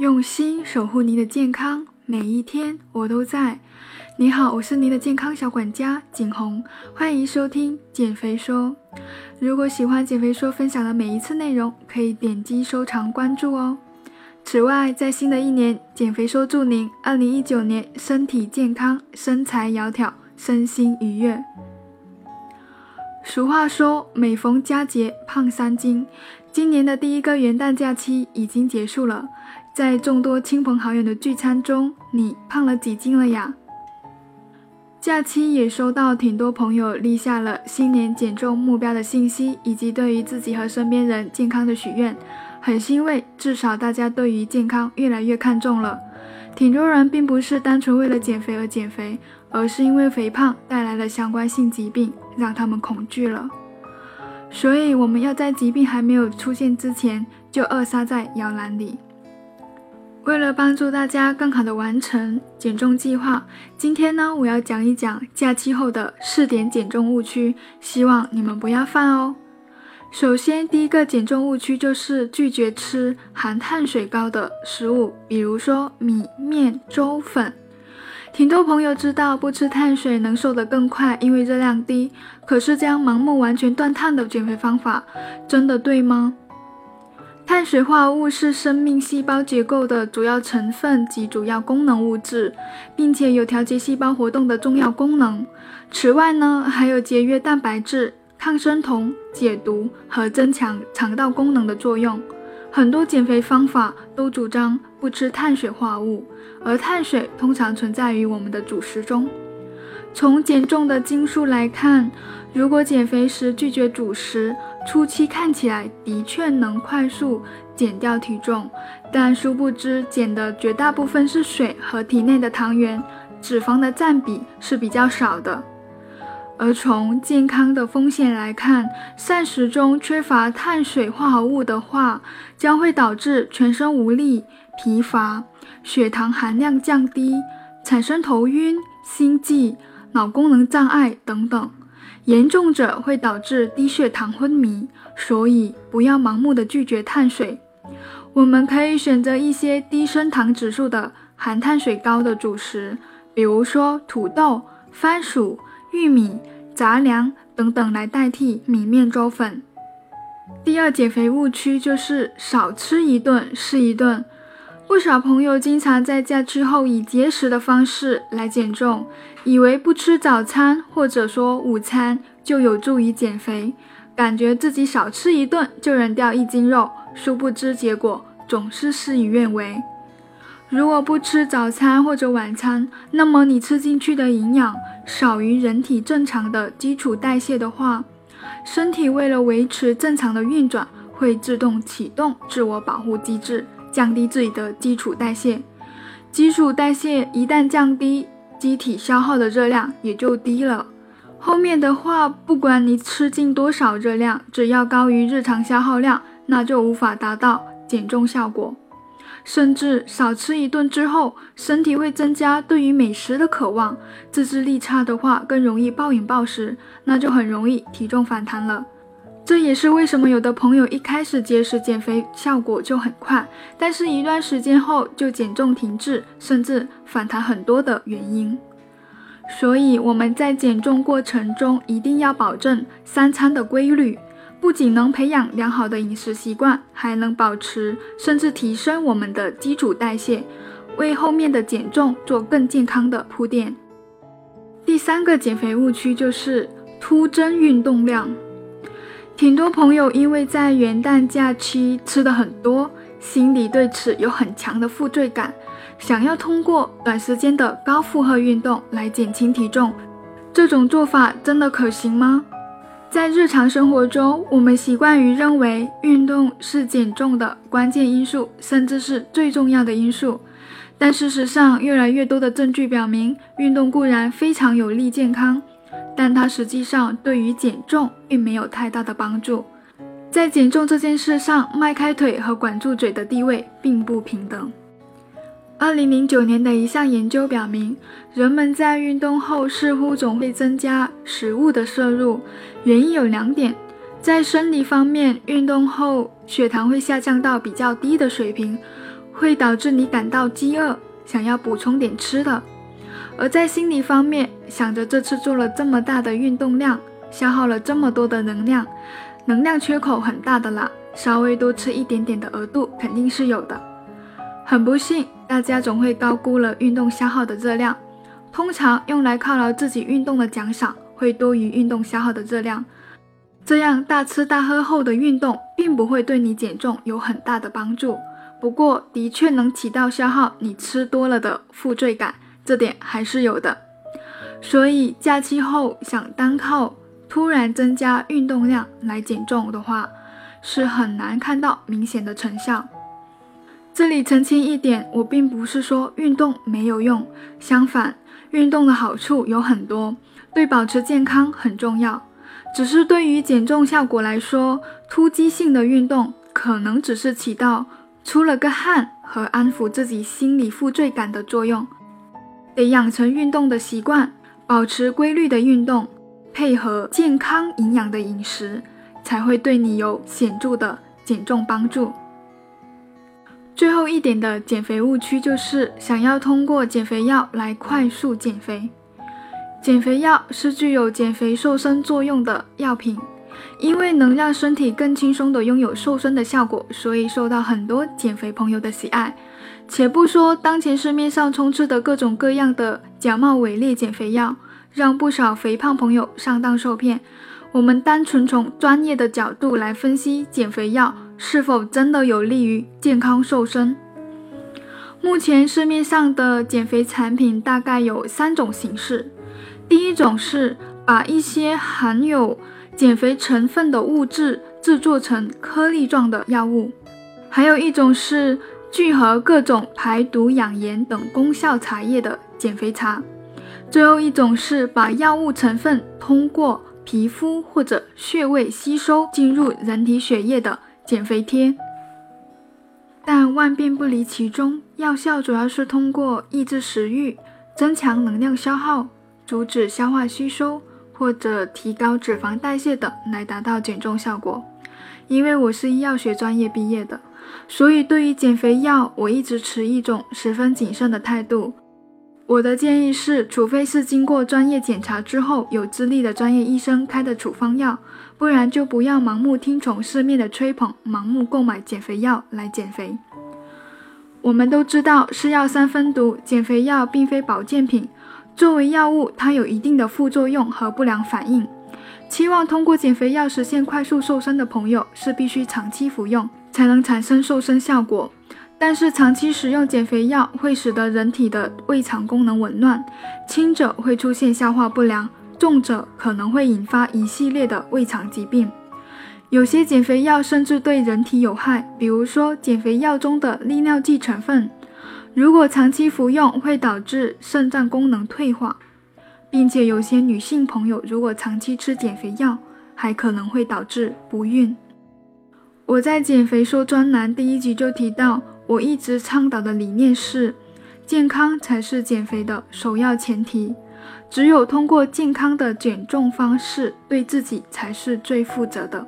用心守护您的健康，每一天我都在。你好，我是您的健康小管家景红，欢迎收听减肥说。如果喜欢减肥说分享的每一次内容，可以点击收藏关注哦。此外，在新的一年，减肥说祝您二零一九年身体健康，身材窈窕，身心愉悦。俗话说，每逢佳节胖三斤。今年的第一个元旦假期已经结束了，在众多亲朋好友的聚餐中，你胖了几斤了呀？假期也收到挺多朋友立下了新年减重目标的信息，以及对于自己和身边人健康的许愿，很欣慰，至少大家对于健康越来越看重了。挺多人并不是单纯为了减肥而减肥，而是因为肥胖带来了相关性疾病，让他们恐惧了。所以我们要在疾病还没有出现之前就扼杀在摇篮里。为了帮助大家更好的完成减重计划，今天呢，我要讲一讲假期后的四点减重误区，希望你们不要犯哦。首先，第一个减重误区就是拒绝吃含碳水高的食物，比如说米面粥粉。挺多朋友知道不吃碳水能瘦得更快，因为热量低。可是这样盲目完全断碳的减肥方法，真的对吗？碳水化合物是生命细胞结构的主要成分及主要功能物质，并且有调节细胞活动的重要功能。此外呢，还有节约蛋白质、抗生酮、解毒和增强肠道功能的作用。很多减肥方法都主张不吃碳水化合物，而碳水通常存在于我们的主食中。从减重的经数来看，如果减肥时拒绝主食，初期看起来的确能快速减掉体重，但殊不知减的绝大部分是水和体内的糖原，脂肪的占比是比较少的。而从健康的风险来看，膳食中缺乏碳水化合物的话，将会导致全身无力、疲乏、血糖含量降低、产生头晕、心悸、脑功能障碍等等，严重者会导致低血糖昏迷。所以不要盲目的拒绝碳水，我们可以选择一些低升糖指数的含碳水高的主食，比如说土豆、番薯。玉米、杂粮等等来代替米面粥粉。第二减肥误区就是少吃一顿是一顿。不少朋友经常在假期后以节食的方式来减重，以为不吃早餐或者说午餐就有助于减肥，感觉自己少吃一顿就能掉一斤肉，殊不知结果总是事与愿违。如果不吃早餐或者晚餐，那么你吃进去的营养少于人体正常的基础代谢的话，身体为了维持正常的运转，会自动启动自我保护机制，降低自己的基础代谢。基础代谢一旦降低，机体消耗的热量也就低了。后面的话，不管你吃进多少热量，只要高于日常消耗量，那就无法达到减重效果。甚至少吃一顿之后，身体会增加对于美食的渴望。自制力差的话，更容易暴饮暴食，那就很容易体重反弹了。这也是为什么有的朋友一开始节食减肥效果就很快，但是一段时间后就减重停滞，甚至反弹很多的原因。所以我们在减重过程中一定要保证三餐的规律。不仅能培养良好的饮食习惯，还能保持甚至提升我们的基础代谢，为后面的减重做更健康的铺垫。第三个减肥误区就是突增运动量。挺多朋友因为在元旦假期吃的很多，心里对此有很强的负罪感，想要通过短时间的高负荷运动来减轻体重。这种做法真的可行吗？在日常生活中，我们习惯于认为运动是减重的关键因素，甚至是最重要的因素。但事实上，越来越多的证据表明，运动固然非常有利健康，但它实际上对于减重并没有太大的帮助。在减重这件事上，迈开腿和管住嘴的地位并不平等。二零零九年的一项研究表明，人们在运动后似乎总会增加食物的摄入，原因有两点：在生理方面，运动后血糖会下降到比较低的水平，会导致你感到饥饿，想要补充点吃的；而在心理方面，想着这次做了这么大的运动量，消耗了这么多的能量，能量缺口很大的啦，稍微多吃一点点的额度肯定是有的。很不幸，大家总会高估了运动消耗的热量。通常用来犒劳自己运动的奖赏会多于运动消耗的热量，这样大吃大喝后的运动并不会对你减重有很大的帮助。不过，的确能起到消耗你吃多了的负罪感，这点还是有的。所以，假期后想单靠突然增加运动量来减重的话，是很难看到明显的成效。这里澄清一点，我并不是说运动没有用，相反。运动的好处有很多，对保持健康很重要。只是对于减重效果来说，突击性的运动可能只是起到出了个汗和安抚自己心理负罪感的作用。得养成运动的习惯，保持规律的运动，配合健康营养的饮食，才会对你有显著的减重帮助。最后一点的减肥误区就是想要通过减肥药来快速减肥。减肥药是具有减肥瘦身作用的药品，因为能让身体更轻松地拥有瘦身的效果，所以受到很多减肥朋友的喜爱。且不说当前市面上充斥的各种各样的假冒伪劣减肥药，让不少肥胖朋友上当受骗。我们单纯从专业的角度来分析减肥药。是否真的有利于健康瘦身？目前市面上的减肥产品大概有三种形式。第一种是把一些含有减肥成分的物质制作成颗粒状的药物，还有一种是聚合各种排毒养颜等功效茶叶的减肥茶，最后一种是把药物成分通过皮肤或者穴位吸收进入人体血液的。减肥贴，但万变不离其中，药效主要是通过抑制食欲、增强能量消耗、阻止消化吸收或者提高脂肪代谢等来达到减重效果。因为我是医药学专业毕业的，所以对于减肥药，我一直持一种十分谨慎的态度。我的建议是，除非是经过专业检查之后有资历的专业医生开的处方药。不然就不要盲目听从市面的吹捧，盲目购买减肥药来减肥。我们都知道，是药三分毒，减肥药并非保健品。作为药物，它有一定的副作用和不良反应。期望通过减肥药实现快速瘦身的朋友，是必须长期服用才能产生瘦身效果。但是长期使用减肥药会使得人体的胃肠功能紊乱，轻者会出现消化不良。重者可能会引发一系列的胃肠疾病，有些减肥药甚至对人体有害，比如说减肥药中的利尿剂成分，如果长期服用会导致肾脏功能退化，并且有些女性朋友如果长期吃减肥药，还可能会导致不孕。我在减肥说专栏第一集就提到，我一直倡导的理念是，健康才是减肥的首要前提。只有通过健康的减重方式，对自己才是最负责的。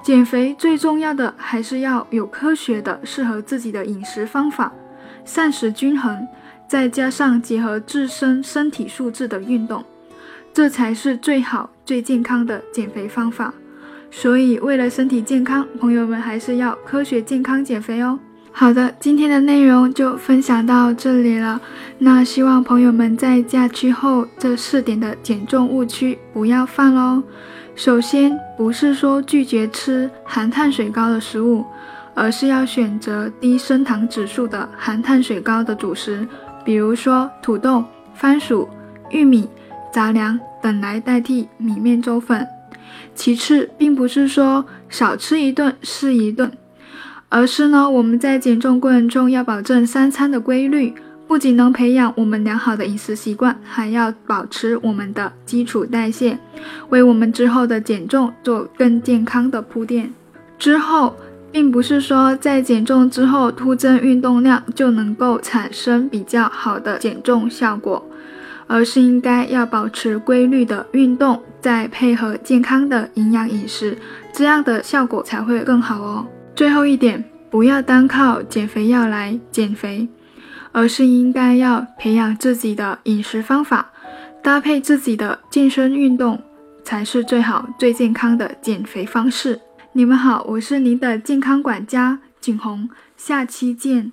减肥最重要的还是要有科学的、适合自己的饮食方法，膳食均衡，再加上结合自身身体素质的运动，这才是最好、最健康的减肥方法。所以，为了身体健康，朋友们还是要科学健康减肥哦。好的，今天的内容就分享到这里了。那希望朋友们在假期后这四点的减重误区不要犯喽。首先，不是说拒绝吃含碳水高的食物，而是要选择低升糖指数的含碳水高的主食，比如说土豆、番薯、玉米、杂粮等来代替米面粥粉。其次，并不是说少吃一顿是一顿。而是呢，我们在减重过程中要保证三餐的规律，不仅能培养我们良好的饮食习惯，还要保持我们的基础代谢，为我们之后的减重做更健康的铺垫。之后，并不是说在减重之后突增运动量就能够产生比较好的减重效果，而是应该要保持规律的运动，再配合健康的营养饮食，这样的效果才会更好哦。最后一点，不要单靠减肥药来减肥，而是应该要培养自己的饮食方法，搭配自己的健身运动，才是最好最健康的减肥方式。你们好，我是您的健康管家景红，下期见。